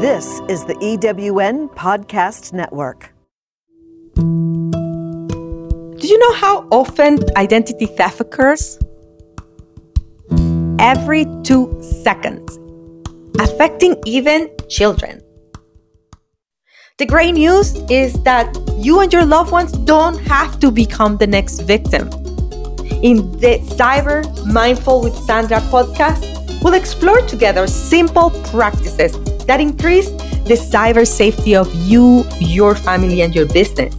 This is the EWN Podcast Network. Do you know how often identity theft occurs? Every two seconds, affecting even children. The great news is that you and your loved ones don't have to become the next victim. In the Cyber Mindful with Sandra podcast, we'll explore together simple practices that increase the cyber safety of you, your family, and your business.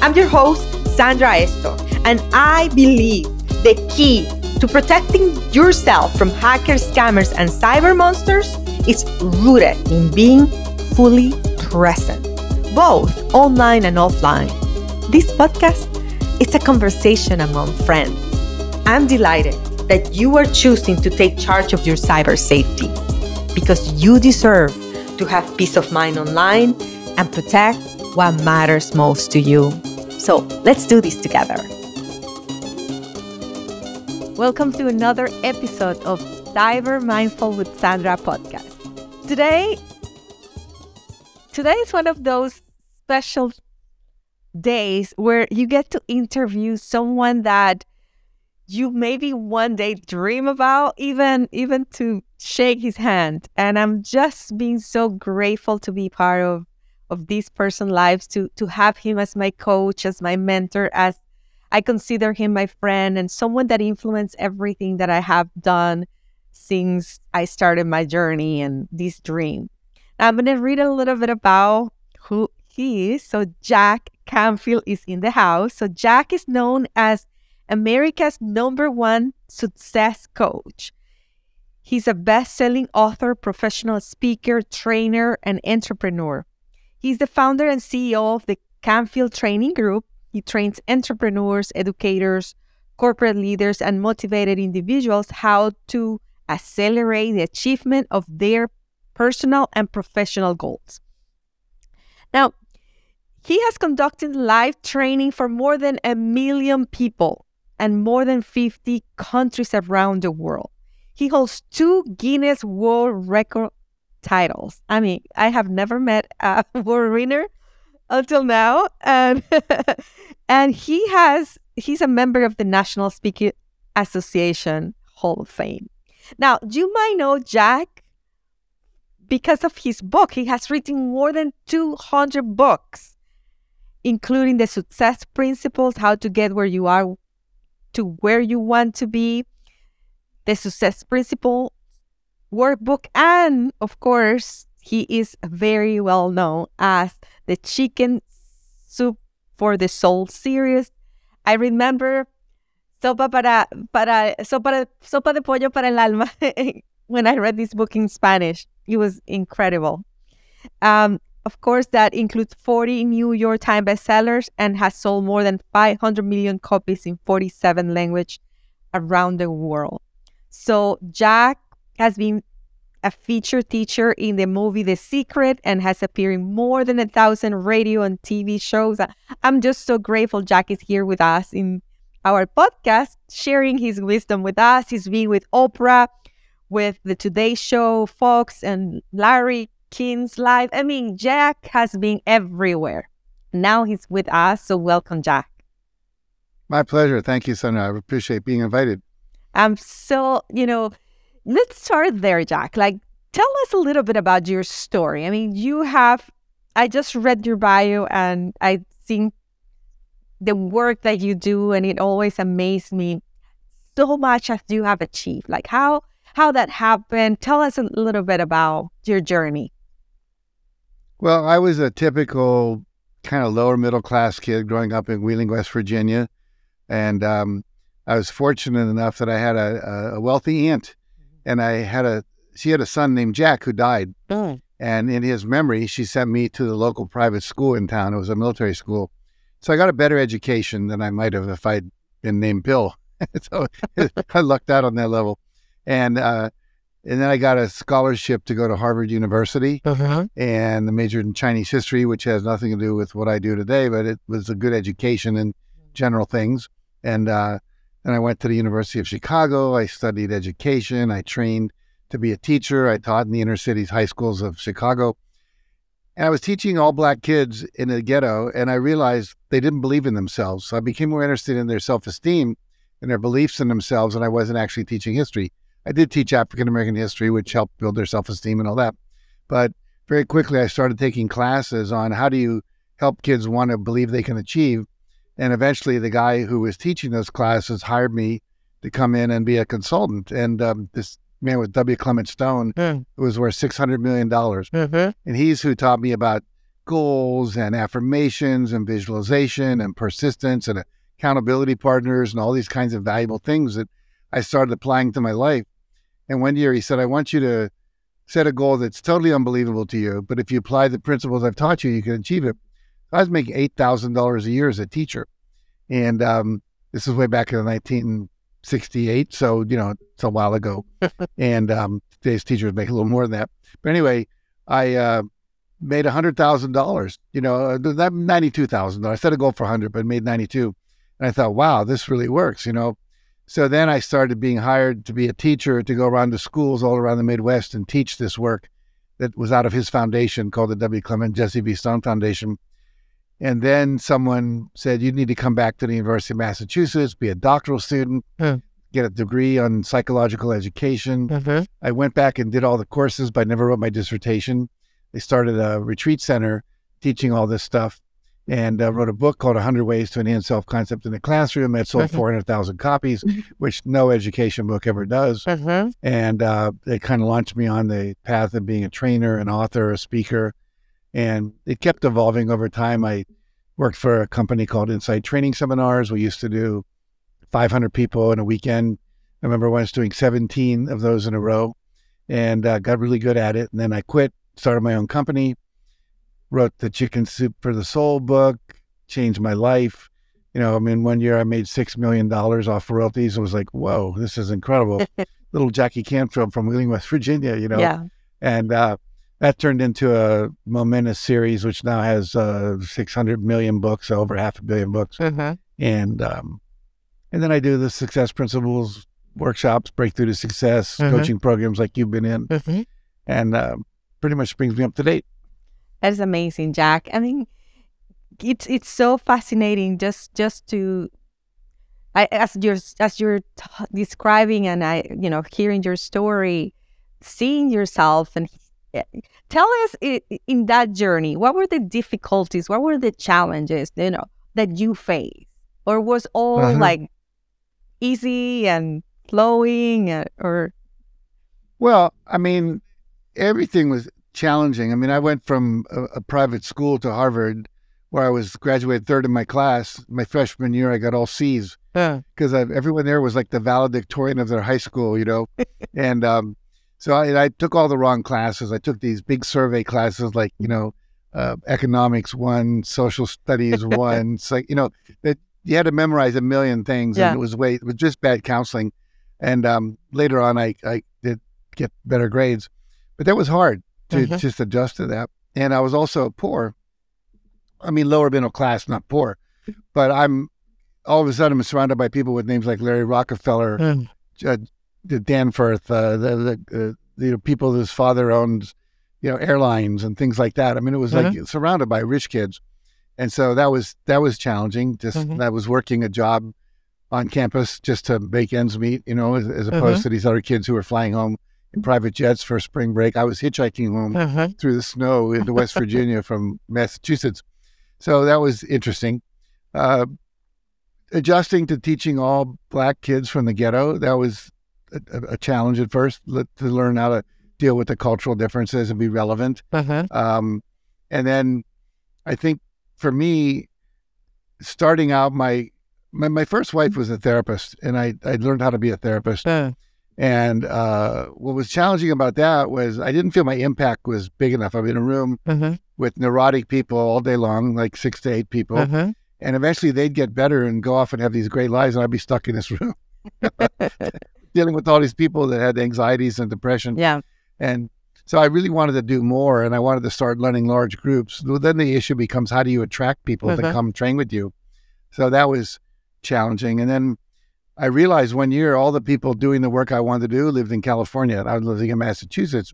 I'm your host, Sandra Estok, and I believe the key to protecting yourself from hackers, scammers, and cyber monsters is rooted in being fully present, both online and offline. This podcast is a conversation among friends. I'm delighted that you are choosing to take charge of your cyber safety because you deserve to have peace of mind online and protect what matters most to you. So let's do this together. Welcome to another episode of Cyber Mindful with Sandra podcast. Today, today is one of those special days where you get to interview someone that you maybe one day dream about even even to shake his hand. And i'm just being so grateful to be part of of this person lives to to have him as my coach as my mentor as i consider him my friend and someone that influenced everything that i have done since i started my journey and this dream. Now, i'm going to read a little bit about who he is. So jack canfield is in the house. So jack is known as America's number one success coach. He's a best selling author, professional speaker, trainer, and entrepreneur. He's the founder and CEO of the Canfield Training Group. He trains entrepreneurs, educators, corporate leaders, and motivated individuals how to accelerate the achievement of their personal and professional goals. Now, he has conducted live training for more than a million people and more than 50 countries around the world. He holds two Guinness World Record titles. I mean, I have never met a world winner until now, and and he has he's a member of the National Speaking Association Hall of Fame. Now, you might know Jack because of his book. He has written more than 200 books, including the success principles, how to get where you are to where you want to be, the success principle workbook, and of course, he is very well known as the Chicken Soup for the Soul series. I remember sopa para para sopa sopa de pollo para el alma when I read this book in Spanish. It was incredible. Um, of course, that includes 40 New York Times bestsellers and has sold more than 500 million copies in 47 languages around the world. So, Jack has been a featured teacher in the movie The Secret and has appeared in more than a thousand radio and TV shows. I'm just so grateful Jack is here with us in our podcast, sharing his wisdom with us. He's been with Oprah, with the Today Show, Fox, and Larry King's Live. I mean, Jack has been everywhere. Now he's with us. So welcome, Jack. My pleasure. Thank you, Sandra. I appreciate being invited. Um, so, you know, let's start there, Jack. Like, tell us a little bit about your story. I mean, you have, I just read your bio and I think the work that you do, and it always amazed me so much as you have achieved. Like, how, how that happened. Tell us a little bit about your journey. Well, I was a typical kind of lower middle class kid growing up in Wheeling, West Virginia. And um, I was fortunate enough that I had a, a, wealthy aunt, and I had a she had a son named Jack who died. Mm. And in his memory, she sent me to the local private school in town. It was a military school, so I got a better education than I might have if I'd been named Bill. so I lucked out on that level, and uh, and then I got a scholarship to go to Harvard University uh-huh. and I majored in Chinese history, which has nothing to do with what I do today, but it was a good education in general things. And uh, then I went to the University of Chicago. I studied education. I trained to be a teacher. I taught in the inner cities high schools of Chicago. And I was teaching all black kids in the ghetto, and I realized they didn't believe in themselves. So I became more interested in their self esteem and their beliefs in themselves, and I wasn't actually teaching history. I did teach African American history, which helped build their self esteem and all that. But very quickly, I started taking classes on how do you help kids want to believe they can achieve. And eventually, the guy who was teaching those classes hired me to come in and be a consultant. And um, this man was W. Clement Stone, Mm. who was worth $600 million. Mm-hmm. And he's who taught me about goals and affirmations and visualization and persistence and accountability partners and all these kinds of valuable things that I started applying to my life. And one year he said, I want you to set a goal that's totally unbelievable to you, but if you apply the principles I've taught you, you can achieve it. I was making $8,000 a year as a teacher. And um, this is way back in 1968. So, you know, it's a while ago. and um, today's teachers make a little more than that. But anyway, I uh, made $100,000, you know, uh, that $92,000. I set a goal for 100, but made 92. And I thought, wow, this really works, you know. So then I started being hired to be a teacher to go around to schools all around the Midwest and teach this work that was out of his foundation called the W. Clement Jessie V. Stone Foundation. And then someone said, You need to come back to the University of Massachusetts, be a doctoral student, Hmm. get a degree on psychological education. Mm-hmm. I went back and did all the courses, but I never wrote my dissertation. They started a retreat center teaching all this stuff and uh, wrote a book called 100 Ways to Enhance Self Concept in the Classroom that sold Mhm. 400,000 copies, which no education book ever does. Mm-hmm. And uh, it kind of launched me on the path of being a trainer, an author, a speaker. And it kept evolving over time. I worked for a company called Insight Training Seminars. We used to do 500 people in a weekend. I remember once doing 17 of those in a row and uh, got really good at it. And then I quit, started my own company, wrote the Chicken Soup for the Soul book, changed my life. You know, I mean, one year I made $6 million off royalties. It was like, whoa, this is incredible. Little Jackie Canfield from Wheeling, West Virginia, you know. Yeah. And uh, that turned into a momentous series, which now has uh, 600 million books, over half a billion books. Mm-hmm. And um, and then I do the success principles workshops, breakthrough to success, Mhm. coaching programs like you've been in, Mm-hmm. and um, pretty much brings me up to date. That's amazing, Jack. I mean, it's it's so fascinating just just to, I as you're as you're t- describing and I you know hearing your story, seeing yourself and eh, tell us i- in that journey what were the difficulties, what were the challenges you know that you faced, or was all Uh-huh. like easy and flowing, uh, or Well, I mean, everything was challenging. I mean, I went from a, a private school to Harvard, where I was graduated third in my class. My freshman year, I got all C's because everyone there was like the valedictorian of their high school, you know. and um, so I, I took all the wrong classes. I took these big survey classes, like you know, uh, economics one, social studies one. It's like you know that you had to memorize a million things, Yeah. and it was way it was just bad counseling. And um, later on, I I did get better grades, but that was hard to Mhm. just adjust to that. And I was also poor. I mean, lower middle class, not poor, but I'm all of a sudden I'm surrounded by people with names like Larry Rockefeller, Mm. uh, the Danforth, uh, the the, uh, the people whose father owns, you know, airlines and things like that. I mean, it was like surrounded by rich kids, and so that was that was challenging. Just Mhm. I was working a job on campus just to make ends meet, you know, as, as opposed to these other kids who were flying home in private jets for spring break. I was hitchhiking home Mhm. through the snow into West Virginia from Massachusetts. So that was interesting. Uh, adjusting to teaching all black kids from the ghetto, that was a, a- challenge at first to learn how to deal with the cultural differences and be relevant. Mhm. Um, and then I think for me, starting out, my, my, my first wife was a therapist and I, I learned how to be a therapist. Mm. And uh, what was challenging about that was I didn't feel my impact was big enough. I'm in a room Mhm. with neurotic people all day long, like six to eight people. Mhm. And eventually they'd get better and go off and have these great lives, and I'd be stuck in this room dealing with all these people that had anxieties and depression. Yeah. And so I really wanted to do more and I wanted to start learning large groups. Well, Then the issue becomes how do you attract people to Mhm. come train with you? So that was challenging. And then I realized one year all the people doing the work I wanted to do lived in California, and I was living in Massachusetts.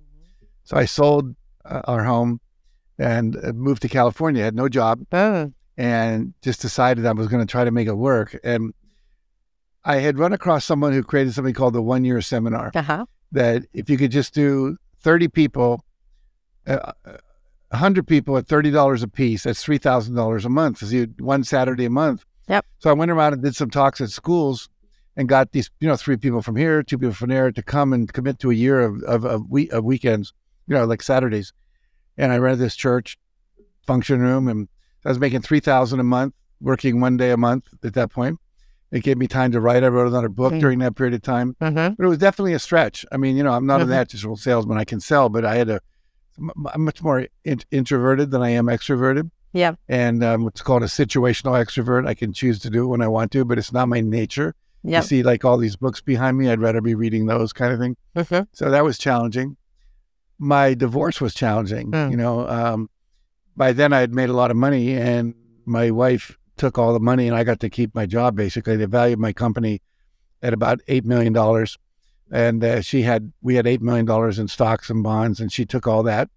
So I sold uh, our home and uh, moved to California. Had no job Oh. and just decided I was going to try to make it work. And I had run across someone who created something called the One Year Seminar. Uh-huh. That if you could just do thirty people, uh, hundred people at thirty dollars a piece, that's three thousand dollars a month. So you one Saturday a month. Yep. So I went around and did some talks at schools and got these, you know, three people from here, two people from there to come and commit to a year of of, of, week, of weekends, you know, like Saturdays. And I rented this church function room, and I was making three thousand a month, working one day a month at that point. It gave me time to write. I wrote another book during that period of time, Mm-hmm. but it was definitely a stretch. I mean, you know, I'm not Mhm. a natural salesman; I can sell, but I had a. I'm much more in, introverted than I am extroverted Yeah. and um, what's called a situational extrovert. I can choose to do it when I want to, but it's not my nature. Yeah. You see, like all these books behind me, I'd rather be reading those kind of thing. Mm-hmm. So that was challenging. My divorce was challenging. Mm. You know, um, by then I had made a lot of money, and my wife took all the money, and I got to keep my job. Basically, they valued my company at about eight million dollars, and uh, she had we had eight million dollars in stocks and bonds, and she took all that,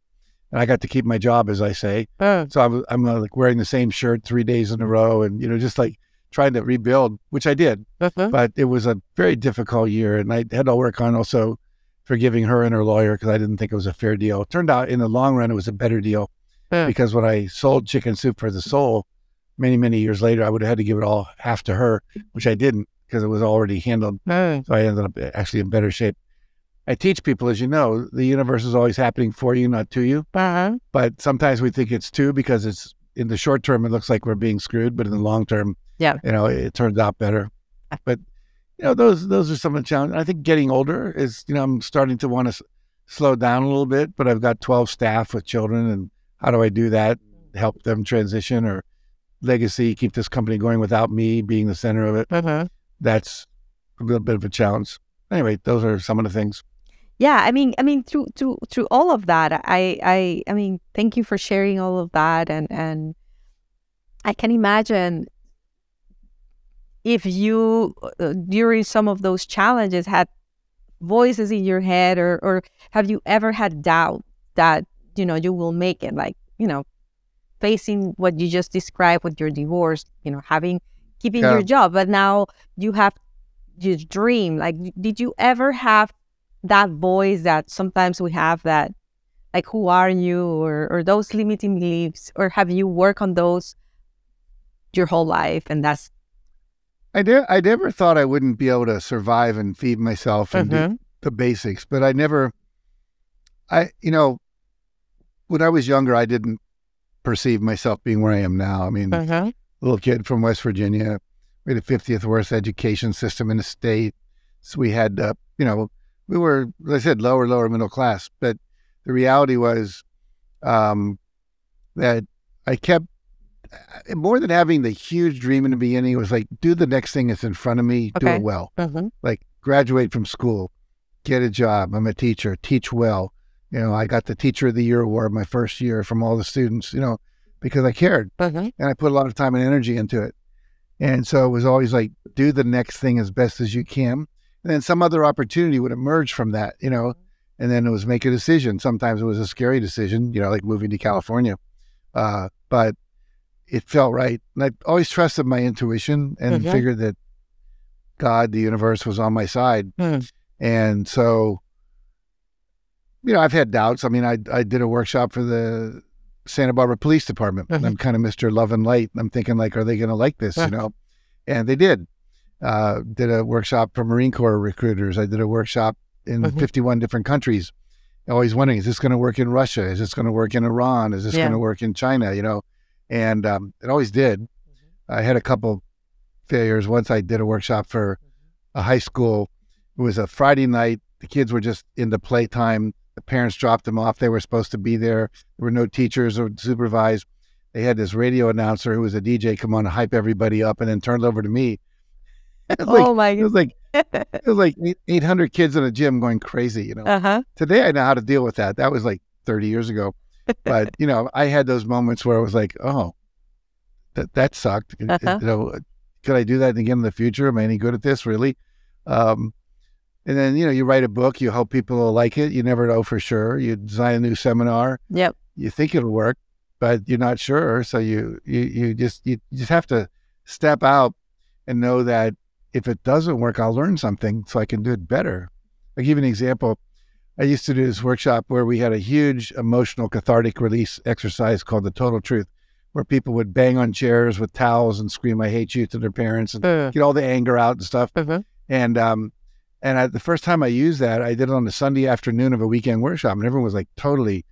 and I got to keep my job, as I say. Oh. So I'm, I'm uh, like wearing the same shirt three days in a row, and you know, just like trying to rebuild, which I did. Mm-hmm. But it was a very difficult year, and I had to work on also forgiving her and her lawyer because I didn't think it was a fair deal. It turned out in the long run, it was a better deal because when I sold Chicken Soup for the Soul, many many years later, I would have had to give it all half to her, which I didn't because it was already handled. Oh. So I ended up actually in better shape. I teach people, as you know, the universe is always happening for you, not to you Uh-huh. but sometimes we think it's two because it's in the short term it looks like we're being screwed, but in the long term, Yeah. you know, it, turns out better. But you know, those those are some of the challenges. I think getting older is, you know, I'm starting to want to s- slow down a little bit, but I've got 12 staff with children, and how do I do that? Help them transition or legacy, keep this company going without me being the center of it. Mm-hmm. That's a little bit of a challenge. Anyway, those are some of the things. Yeah, I mean, I mean, through through through all of that, I I I mean, thank you for sharing all of that, and and I can imagine if you uh, during some of those challenges had voices in your head, or or have you ever had doubt that you know you will make it, like you know, facing what you just described with your divorce, you know, having keeping Yeah. your job, but now you have your dream. Like, did you ever have that voice that sometimes we have that like who are you or or those limiting beliefs or have you worked on those your whole life and that's I, ne- I never thought I wouldn't be able to survive and feed myself and do Mhm. the basics, but I never, I, you know, when I was younger, I didn't perceive myself being where I am now. I mean, Mhm. little kid from West Virginia, we had the 50th worst education system in the state. So we had, uh, you know, we were, as I said, lower, lower middle class. But the reality was um, that I kept, more than having the huge dream in the beginning, it was like, do the next thing that's in front of me, do it well Mhm. like graduate from school, get a job. I'm a teacher, teach well. You know, I got the Teacher of the Year award my first year from all the students, you know, because I cared Mhm. and I put a lot of time and energy into it. And so it was always like, do the next thing as best as you can. And then some other opportunity would emerge from that, you know, and then it was make a decision. Sometimes it was a scary decision, you know, like moving to California. Uh, but it felt right. And I always trusted my intuition and Mhm. figured that God, the universe was on my side. Mm. And so, you know, I've had doubts. I mean, I, I did a workshop for the Santa Barbara Police Department. Mhm. I'm kind of Mr. Love and Light. I'm thinking, like, are they going to like this? You know? And they did. Uh, did a workshop for Marine Corps recruiters. I did a workshop in Mhm. 51 different countries. Always wondering, is this going to work in Russia? Is this going to work in Iran? Is this Yeah. going to work in China? You know, and um, it always did. I had a couple failures. Once I did a workshop for a high school. It was a Friday night. The kids were just into playtime. The parents dropped them off. They were supposed to be there. There were no teachers or supervise. They had this radio announcer who was a DJ come on and hype everybody up and then turned over to me. It was like, oh my it was like it was like 800 kids in a gym going crazy, you know. uh-huh Today I know how to deal with that. That was like 30 years ago. But, you know, I had those moments where I was like, oh, that that sucked. You- Uh-huh. You know, could I do that again in the future? Am I any good at this? Really? Um, and then you know, you write a book. You hope people will like it. You never know for sure. You design a new seminar. Yep. You think it'll work, but you're not sure. So you you you just you just have to step out and know that if it doesn't work, I'll learn something so I can do it better. I'll give you an example. I used to do this workshop where we had a huge emotional cathartic release exercise called the Total Truth, where people would bang on chairs with towels and scream "I hate you" to their parents and Uh, get all the anger out and stuff. mhm. And um, and I, the first time I used that, I did it on a Sunday afternoon of a weekend workshop, and everyone was like totally,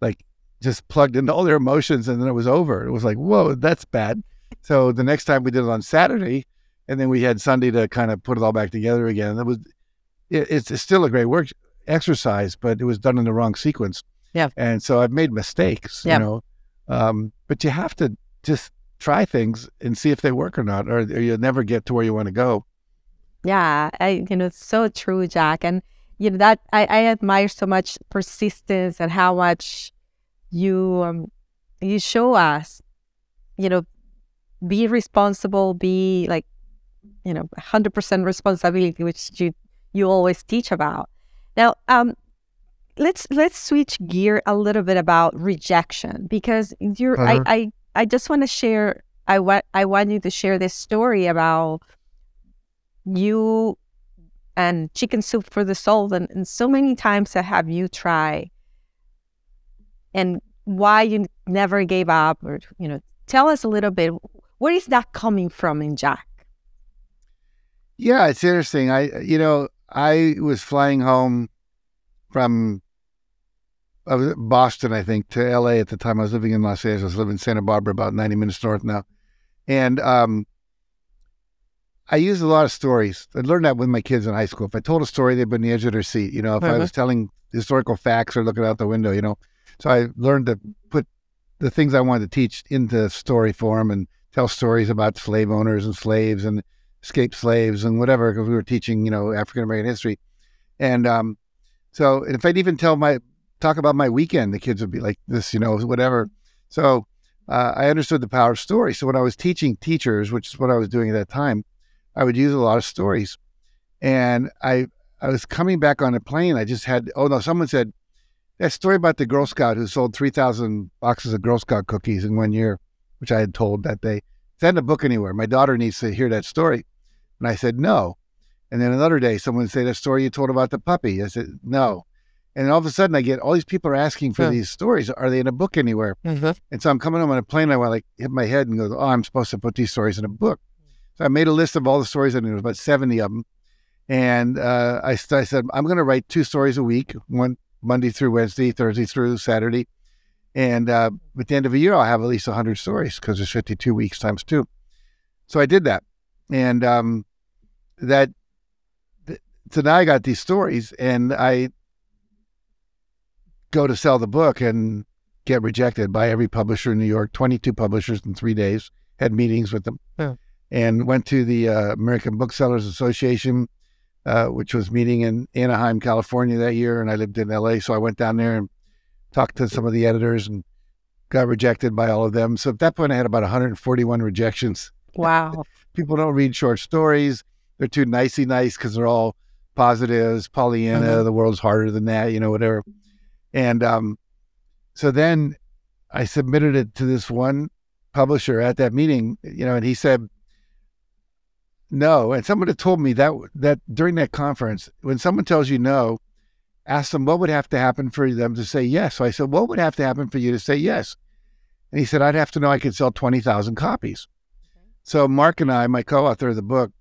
like, just plugged into all their emotions, and then it was over. It was like, whoa, that's bad. So the next time we did it on Saturday, and then we had Sunday to kind of put it all back together again. That was, it, it's, it's still a great work exercise, but it was done in the wrong sequence. Yeah. And so I've made mistakes, Yeah. you know, um, but you have to just try things and see if they work or not, or, or you'll never get to where you want to go. Yeah, I you know it's so true, Jack, and you know that I, I admire so much persistence and how much you um you show us, you know, be responsible, be like, you know, hundred percent responsibility, which you you always teach about. Now, um, let's let's switch gear a little bit about rejection because you're Uh-huh. I, I I just want to share I want I want you to share this story about you and chicken soup for the soul and, and so many times I have you try and why you never gave up or you know tell us a little bit where is that coming from in jack Yeah, it's interesting. I, you know, I was flying home from I was Boston, I think, to L.A. at the time. I was living in Los Angeles, living in Santa Barbara, about ninety minutes north now, and um, I used a lot of stories. I learned that with my kids in high school. If I told a story, they'd be on the edge of their seat. You know, if I Mhm. was telling historical facts or looking out the window, you know. So I learned to put the things I wanted to teach into story form and tell stories about slave owners and slaves and escaped slaves and whatever, because we were teaching, you know, African American history. And um, so if I'd even tell my talk about my weekend, the kids would be like this, you know, whatever. So uh, I understood the power of story. So when I was teaching teachers, which is what I was doing at that time, I would use a lot of stories. And I I was coming back on a plane. I just had oh no, someone said that story about the Girl Scout who sold three thousand boxes of Girl Scout cookies in one year, which I had told that day. It's not in a book anywhere. My daughter needs to hear that story. And I said, no. And then another day, someone would say that story you told about the puppy. I said, no. And all of a sudden, I get all these people are asking for Yeah. these stories. Are they in a book anywhere? And so I'm coming home on a plane. I want to like hit my head and go, oh, I'm supposed to put these stories in a book. So I made a list of all the stories, and there was about 70 of them. And uh, I, I said, I'm going to write two stories a week, one Monday through Wednesday, Thursday through Saturday. And uh, at the end of a year, I'll have at least 100 stories because there's 52 weeks times two. So I did that. And um, that, th- so I got these stories, and I go to sell the book and get rejected by every publisher in New York, 22 publishers in three days, had meetings with them, Yeah. and went to the uh, American Booksellers Association, uh, which was meeting in Anaheim, California that year. And I lived in LA. So I went down there and talked to some of the editors and got rejected by all of them. So at that point, I had about 141 rejections. wow People don't read short stories. They're too nicey nice because they're all positives, Pollyanna, Mhm. the world's harder than that, you know, whatever. And um, so then I submitted it to this one publisher at that meeting, you know, and he said no. And someone had told me that that during that conference, when someone tells you no, ask them what would have to happen for them to say yes. So I said, what would have to happen for you to say yes? And he said, I'd have to know I could sell twenty thousand copies. So Mark and I, my co-author of the book,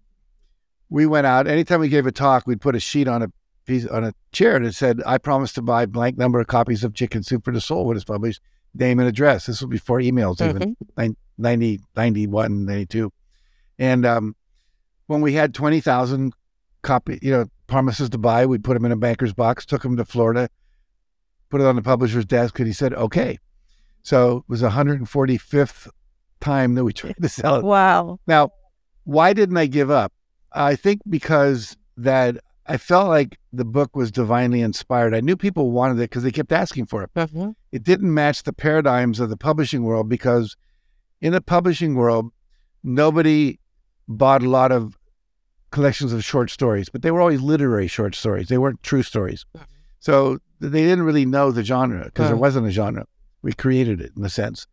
we went out. Anytime we gave a talk, we'd put a sheet on a piece on a chair that said, "I promise to buy blank number of copies of Chicken Soup for the Soul when it's published, name and address." This was before emails, even nin- 90, 91, 92. And um, when we had twenty thousand copy, you know, promises to buy, we'd put them in a banker's box, took them to Florida, put it on the publisher's desk, and he said, "Okay." So it was the 145th time that we tried to sell it. wow Now, why didn't I give up? I think because that I felt like the book was divinely inspired. I knew people wanted it because they kept asking for it. It didn't match the paradigms of the publishing world because in the publishing world, nobody bought a lot of collections of short stories, but they were always literary short stories. They weren't true stories. So they didn't really know the genre because there Uh. wasn't a genre. We created it in a sense.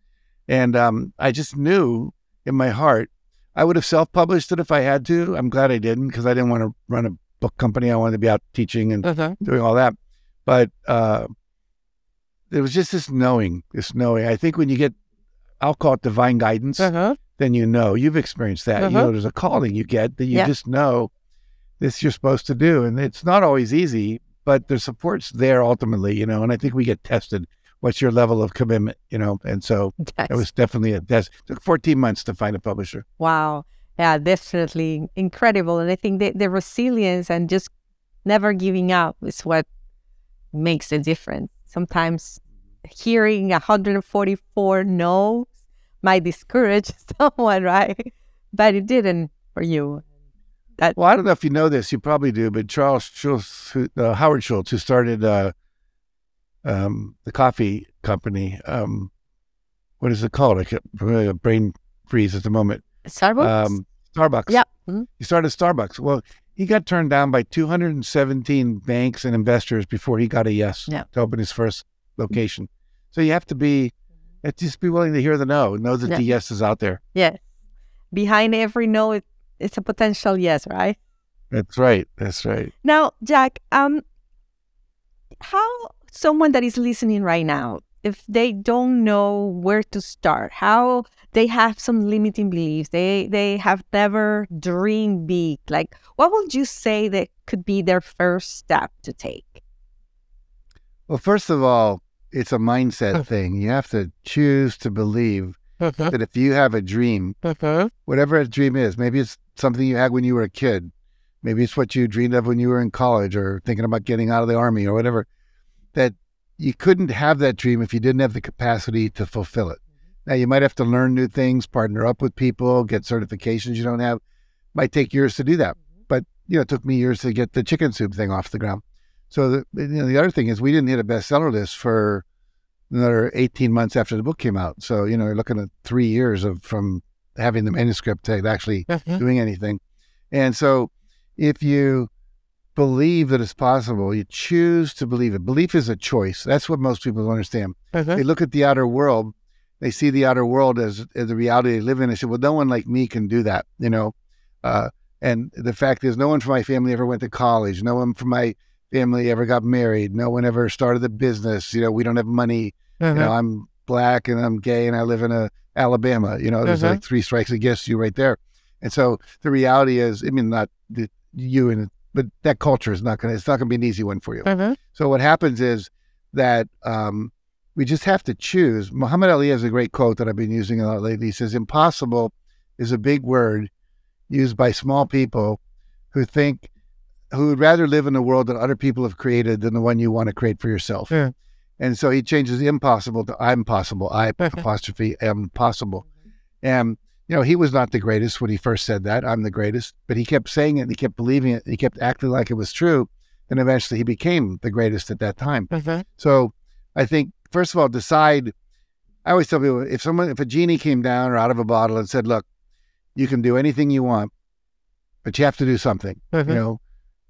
And um, I just knew in my heart I would have self published it if I had to. I'm glad I didn't because I didn't want to run a book company. I wanted to be out teaching and Uh-huh. doing all that. But uh, there was just this knowing, this knowing. I think when you get, I'll call it divine guidance, Uh-huh. then you know. You've experienced that. You Uh-huh. know, there's a calling you get that you Yeah. just know this you're supposed to do. And it's not always easy, but the support's there ultimately, you know. And I think we get tested. What's your level of commitment, you know? And so Yes. it was definitely a test. took 14 months to find a publisher. Wow. Yeah, definitely incredible. And I think the, the resilience and just never giving up is what makes a difference. Sometimes hearing 144 no's might discourage someone, right? But it didn't for you. That Well, I don't know if you know this. You probably do, but Charles Schultz, who, uh, Howard Schultz, who started uh, um, the coffee company, um, what is it called? I can't, a brain freeze at the moment. Starbucks? Um, Starbucks. yeah. Mhm. He started Starbucks. Well, he got turned down by 217 banks and investors before he got a yes Yeah. to open his first location. So you have to be, just be willing to hear the no, know that Yeah. the yes is out there. Yeah. Behind every no, it, it's a potential yes, right? That's right. That's right. Now, Jack, um, how someone that is listening right now, if they don't know where to start, how they have some limiting beliefs, they they have never dreamed big, like what would you say that could be their first step to take? Well, first of all, it's a mindset uh-huh. thing. You have to choose to believe uh-huh. that if you have a dream, uh-huh. whatever a dream is, maybe it's something you had when you were a kid, maybe it's what you dreamed of when you were in college or thinking about getting out of the army or whatever, that you couldn't have that dream if you didn't have the capacity to fulfill it. Mm-hmm. Now, you might have to learn new things, partner up with people, get certifications you don't have. Might take years to do that. Mm-hmm. But, you know, it took me years to get the chicken soup thing off the ground. So the, you know, the other thing is we didn't hit a bestseller list for another 18 months after the book came out. So, you know, you're looking at three years of from having the manuscript to actually doing anything. And so if you believe that it's possible, you choose to believe it. Belief is a choice. That's what most people don't understand. They look at the outer world, they see the outer world as, as the reality they live in. They say, well, no one like me can do that, you know? Uh, and the fact is, no one from my family ever went to college. No one from my family ever got married. No one ever started a business. You know, we don't have money. You know, I'm black and I'm gay and I live in a Alabama. You know, there's Uh-huh. like three strikes against you right there. And so the reality is, I mean, not the, you and but that culture is not gonna. It's not gonna be an easy one for you. Mm-hmm. So what happens is that um, we just have to choose. Muhammad Ali has a great quote that I've been using a lot lately. He says, "Impossible is a big word used by small people who think who would rather live in a world that other people have created than the one you want to create for yourself." Yeah. And so he changes the impossible to I'm possible. I mm-hmm. apostrophe am possible. And you know, he was not the greatest when he first said that. I'm the greatest, but he kept saying it. And he kept believing it. He kept acting like it was true, and eventually he became the greatest at that time. Mm-hmm. So I think first of all, decide. I always tell people if someone, if a genie came down or out of a bottle and said, "Look, you can do anything you want, but you have to do something," you mm-hmm. know,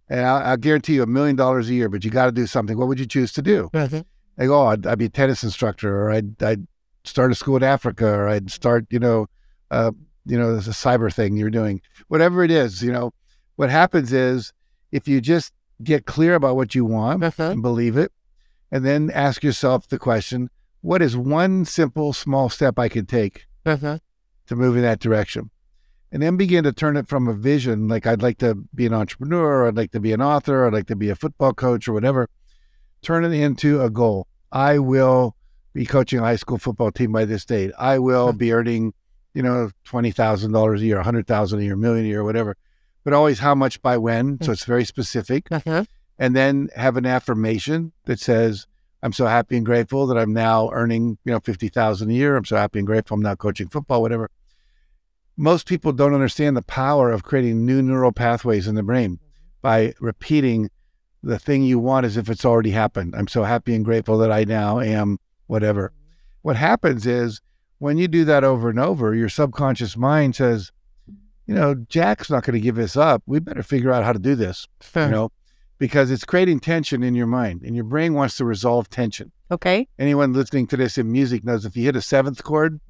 and I'll, I'll guarantee you a million dollars a year, but you got to do something. What would you choose to do? Mm-hmm. Go, oh, I'd, I'd be a tennis instructor, or I'd, I'd start a school in Africa, or I'd start, you know, uh, you know, there's a cyber thing you're doing, whatever it is, you know, what happens is if you just get clear about what you want uh-huh. and believe it, and then ask yourself the question, what is one simple small step I could take uh-huh. to move in that direction? And then begin to turn it from a vision, like I'd like to be an entrepreneur, or I'd like to be an author, or I'd like to be a football coach, or whatever. Turn it into a goal. I will be coaching a high school football team by this date. I will uh-huh. be earning, you know, twenty thousand dollars a year, a hundred thousand a year, a million a year, whatever. But always how much by when. So it's very specific. Uh-huh. And then have an affirmation that says, I'm so happy and grateful that I'm now earning, you know, fifty thousand a year. I'm so happy and grateful I'm now coaching football, whatever. Most people don't understand the power of creating new neural pathways in the brain by repeating the thing you want as if it's already happened. I'm so happy and grateful that I now am whatever. What happens is when you do that over and over, your subconscious mind says, you know, Jack's not going to give this up. We better figure out how to do this, you know, because it's creating tension in your mind and your brain wants to resolve tension. Okay. Anyone listening to this in music knows if you hit a seventh chord,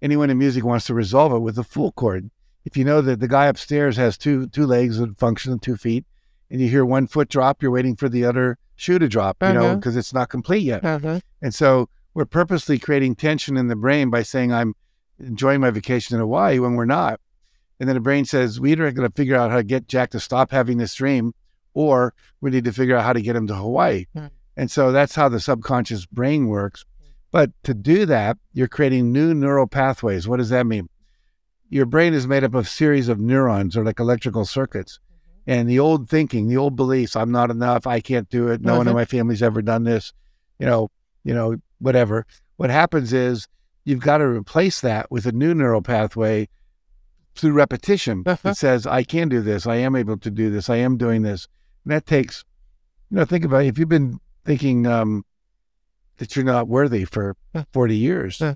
anyone in music wants to resolve it with a full chord. If you know that the guy upstairs has two two legs that function two feet, and you hear one foot drop, you're waiting for the other shoe to drop, you know, Uh-huh. because it's not complete yet. Uh-huh. And so we're purposely creating tension in the brain by saying, I'm enjoying my vacation in Hawaii when we're not. And then the brain says, we either are going to figure out how to get Jack to stop having this dream, or we need to figure out how to get him to Hawaii. Hmm. And so that's how the subconscious brain works. But to do that, you're creating new neural pathways. What does that mean? Your brain is made up of series of neurons or like electrical circuits. And the old thinking, the old beliefs, I'm not enough, I can't do it, no one in my family's ever done this, you know, you know, whatever. What happens is you've got to replace that with a new neural pathway through repetition Uh-huh. that says, I can do this, I am able to do this, I am doing this. And that takes, you know, think about it. if you've been thinking um, that you're not worthy for 40 years, Yeah.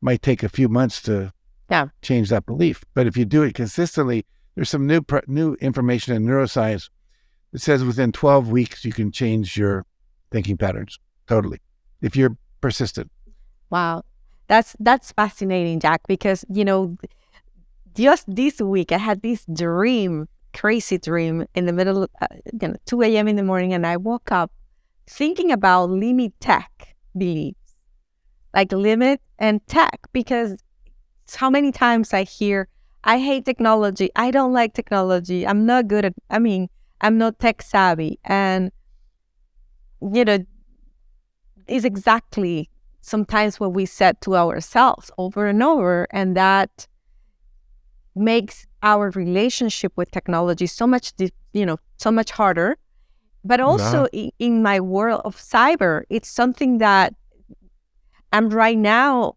might take a few months to Yeah. change that belief. But if you do it consistently, there's some new pr- new information in neuroscience that says within 12 weeks you can change your thinking patterns totally if you're persistent. Wow. That's that's fascinating, Jack, because you know just this week I had this dream, crazy dream in the middle uh, you know, 2 a.m. in the morning and I woke up thinking about limit tech beliefs. Like limit and tech because how many times I hear I hate technology. I don't like technology. I'm not good at I mean, I'm not tech savvy and you know is exactly sometimes what we said to ourselves over and over and that makes our relationship with technology so much you know so much harder. But also i- in my world of cyber it's something that i'm right now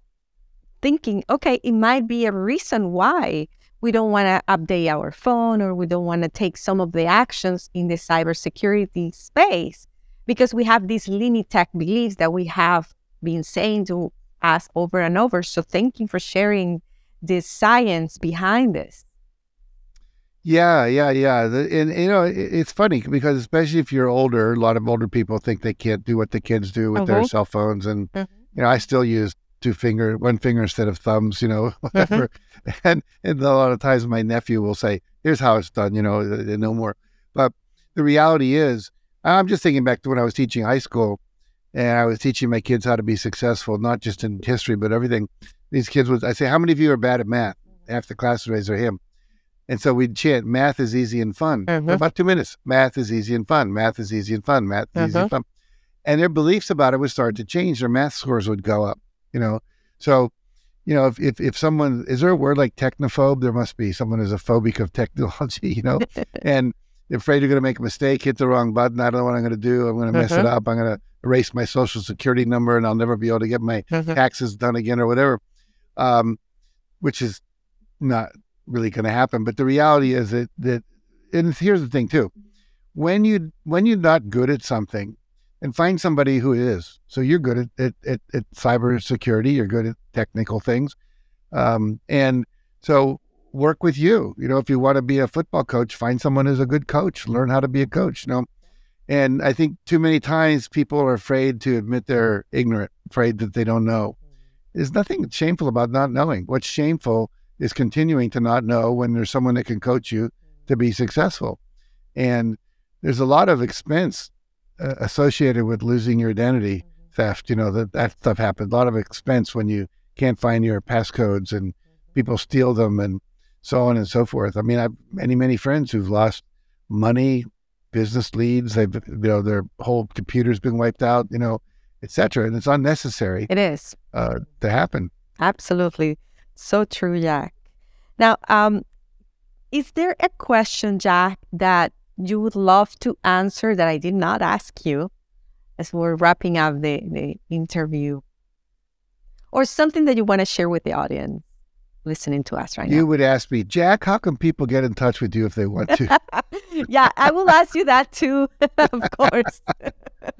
thinking okay it might be a reason why we don't want to update our phone or we don't want to take some of the actions in the cybersecurity space because we have these limit tech beliefs that we have been saying to us over and over. So thank you for sharing this science behind this. Yeah, yeah, yeah. And you know, it's funny because especially if you're older, a lot of older people think they can't do what the kids do with their Mhm. cell phones, and Mhm. you know, I still use two finger, one finger instead of thumbs. You know, whatever. And and a lot of times my nephew will say, "Here's how it's done." You know, no more. But the reality is, I'm just thinking back to when I was teaching high school, and I was teaching my kids how to be successful, not just in history but everything. These kids would, I say, "How many of you are bad at math?" Half the class would raise their hand. And so we'd chant, math is easy and fun. For Mhm. about two minutes. Math is easy and fun. Math is easy and fun. Math is easy Uh-huh. and fun. And their beliefs about it would start to change. Their math scores would go up, you know. So, you know, if, if, if someone, is there a word like technophobe? There must be. Someone is a phobic of technology, you know, and they're afraid you're going to make a mistake, hit the wrong button. I don't know what I'm going to do. I'm going to mess it Uh-huh. up. I'm going to erase my social security number and I'll never be able to get my taxes done again or whatever, um, which is not really going to happen. But the reality is that that, and here's the thing too, when you when you're not good at something, and find somebody who is. So you're good at at, at, at cyber security, you're good at technical things, um, and so work with you. You know, if you want to be a football coach, find someone who's a good coach. Learn how to be a coach. You know. And I think too many times people are afraid to admit they're ignorant, afraid that they don't know. There's nothing shameful about not knowing. What's shameful is continuing to not know when there's someone that can coach you to be successful. And there's a lot of expense uh, associated with losing your identity theft. You know, that, that stuff happens. A lot of expense when you can't find your passcodes and people steal them and so on and so forth. I mean, I've many, many friends who've lost money, business leads. They've, you know, their whole computer's been wiped out, you know, etc. And it's unnecessary It is. uh, to happen. Absolutely. So true, Jack. Now, um, is there a question, Jack, that you would love to answer that I did not ask you as we're wrapping up the, the interview? Or something that you want to share with the audience listening to us right now. You would ask me, Jack, how can people get in touch with you if they want to? yeah, I will ask you that too, of course.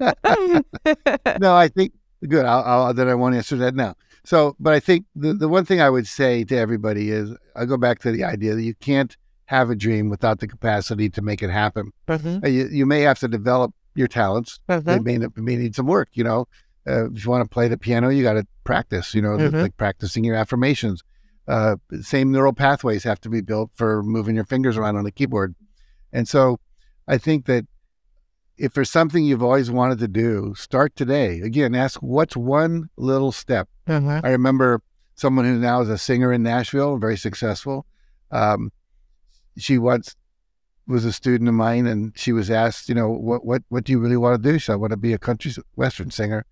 no, I think Good. I'll, I'll, then I won't answer that now. So, but I think the, the one thing I would say to everybody is I go back to the idea that you can't have a dream without the capacity to make it happen. Mhm. Uh, You, you may have to develop your talents. They Mhm. may, may need some work, you know. Uh, if you want to play the piano, you got to practice, you know, Mhm. like practicing your affirmations. Uh, same neural pathways have to be built for moving your fingers around on the keyboard. And so I think that if there's something you've always wanted to do, start today. Again, ask what's one little step. Mhm. I remember someone who now is a singer in Nashville, very successful. Um, she once was a student of mine, and she was asked, you know, what what what do you really want to do? She said, I want to be a country western singer.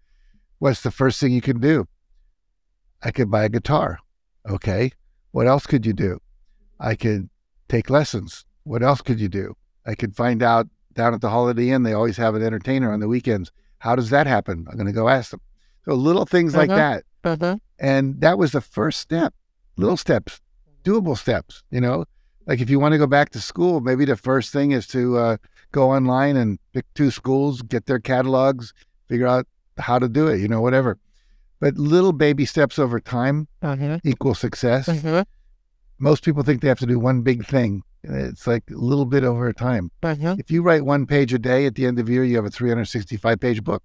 What's the first thing you can do? I could buy a guitar. Okay. What else could you do? I could take lessons. What else could you do? I could find out down at the Holiday Inn, they always have an entertainer on the weekends. How does that happen? I'm going to go ask them. So little things like Mhm. that. Mhm. And that was the first step, little steps, doable steps, you know? Like if you want to go back to school, maybe the first thing is to uh, go online and pick two schools, get their catalogs, figure out how to do it, you know, whatever. But little baby steps over time Mhm. equal success. Mhm. Most people think they have to do one big thing. It's like a little bit over time. Mhm. If you write one page a day at the end of the year, you have a 365 page book.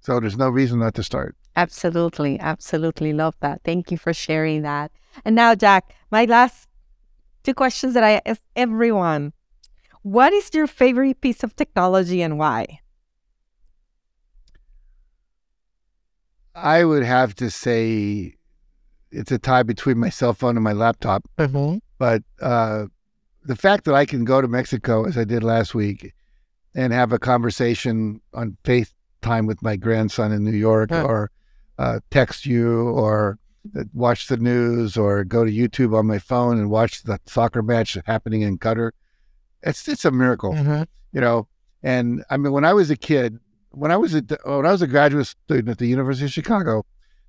So there's no reason not to start. Absolutely, absolutely love that. Thank you for sharing that. And now, Jack, my last two questions that I ask everyone: What is your favorite piece of technology and why? I would have to say it's a tie between my cell phone and my laptop. Mm-hmm. But uh, the fact that I can go to Mexico, as I did last week, and have a conversation on FaceTime with my grandson in New York, Huh. or uh, text you, or uh, watch the news, or go to YouTube on my phone and watch the soccer match happening in Qatar, it's it's a miracle Mm-hmm. you know. And I mean, when I was a kid, when I was a when I was a graduate student at the University of Chicago,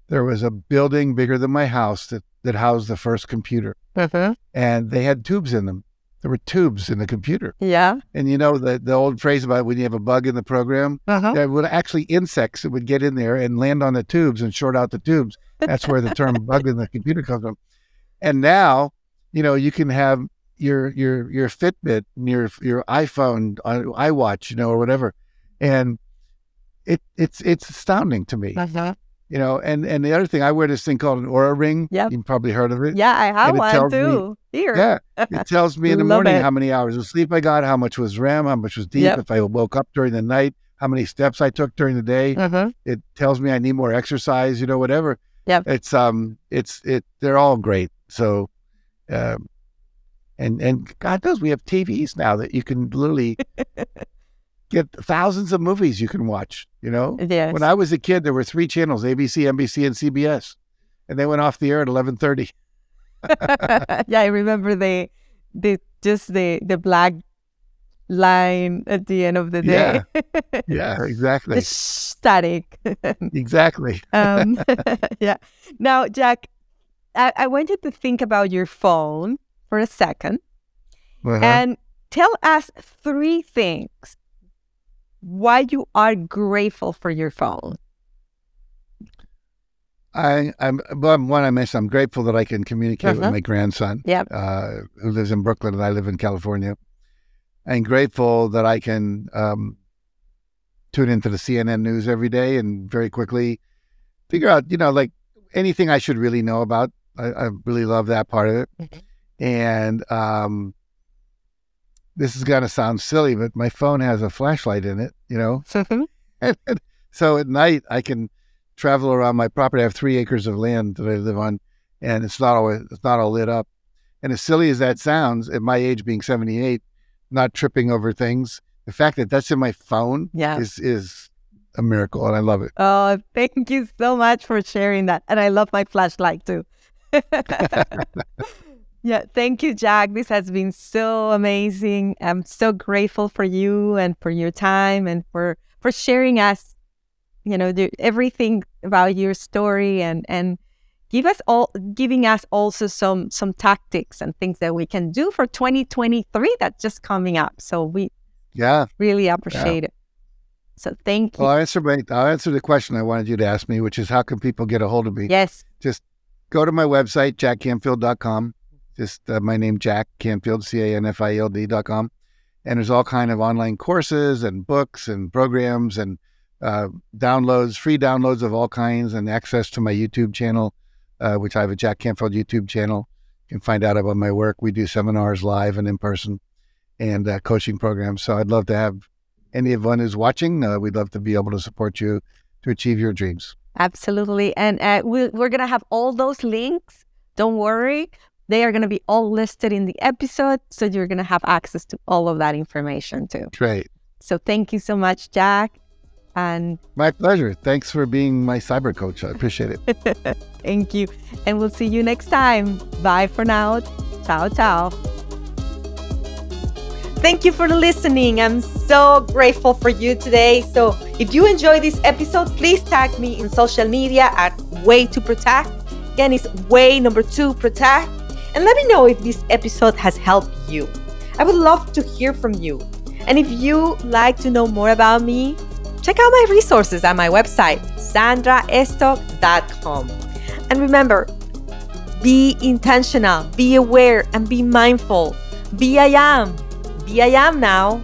there was a building bigger than my house that that housed the first computer, Mm-hmm. and they had tubes in them. There were tubes in the computer, Yeah. and you know the the old phrase about when you have a bug in the program, Uh-huh. there would actually insects that would get in there and land on the tubes and short out the tubes. That's where the term bug in the computer comes from. And now, you know, you can have your your your Fitbit, and your your iPhone, uh, iWatch, you know, or whatever, and it it's it's astounding to me, Uh-huh. you know. And and the other thing, I wear this thing called an Oura Ring. Yeah, you've probably heard of it. Yeah, I have one tells me- too. Here. Yeah, it tells me in the morning it. how many hours of sleep I got, how much was REM, how much was deep, Yep. if I woke up during the night, how many steps I took during the day Uh-huh. it tells me I need more exercise, you know, whatever. Yep. It's um it's it they're all great. So um and and God knows we have TVs now that you can literally get thousands of movies you can watch, you know? Yes. When I was a kid there were three channels, ABC, NBC, and CBS. And they went off the air at eleven thirty. yeah, I remember the the just the the black line at the end of the day. Yeah, exactly. the static. exactly. um, yeah. Now, Jack, I, I want you to think about your phone for a 2nd Uh-huh. and tell us three things why you are grateful for your phone. I, I'm well, one. I mentioned I'm grateful that I can communicate Uh-huh. with my grandson, Yep. uh, who lives in Brooklyn, and I live in California. I'm grateful that I can um, tune into the CNN news every day and very quickly figure out, you know, like anything I should really know about. I, I really love that part of it. Mhm. And um, this is gonna sound silly, but my phone has a flashlight in it. You know, so at night I can travel around my property. I have three acres of land that I live on, and it's not always it's not all lit up. And as silly as that sounds, at my age being seventy eight, not tripping over things, the fact that that's in my phone Yeah. is is a miracle, and I love it. Oh, thank you so much for sharing that. And I love my flashlight too. yeah, thank you, Jack. This has been so amazing. I'm so grateful for you and for your time and for for sharing us, you know, the, everything about your story and and give us all giving us also some some tactics and things that we can do for 2023 that's just coming up. So we Yeah, really appreciate it. So thank you. Well, I'll answer, my, I'll answer the question I wanted you to ask me, which is how can people get a hold of me? yes. Just go to my website, jackcanfield.com. Just uh, my name, Jack Canfield, C A N F I L D.com. And there's all kind of online courses and books and programs and uh, downloads, free downloads of all kinds, and access to my YouTube channel, uh, which I have a Jack Canfield YouTube channel. You can find out about my work. We do seminars live and in person and uh, coaching programs. So I'd love to have anyone who's watching. Uh, we'd love to be able to support you to achieve your dreams. Absolutely. And uh, we, we're going to have all those links. Don't worry. They are going to be all listed in the episode. So you're going to have access to all of that information too. Great. So thank you so much, Jack. And My pleasure. Thanks for being my cyber coach. I appreciate it. thank you. And we'll see you next time. Bye for now. Ciao, ciao. Thank you for listening. I'm so grateful for you today. So, if you enjoyed this episode, please tag me in social media at Way to Protect. Again, it's Way number two Protect. And let me know if this episode has helped you. I would love to hear from you. And if you like to know more about me, check out my resources at my website, sandraestok.com. And remember, be intentional, be aware, and be mindful. Be I am. Be I am now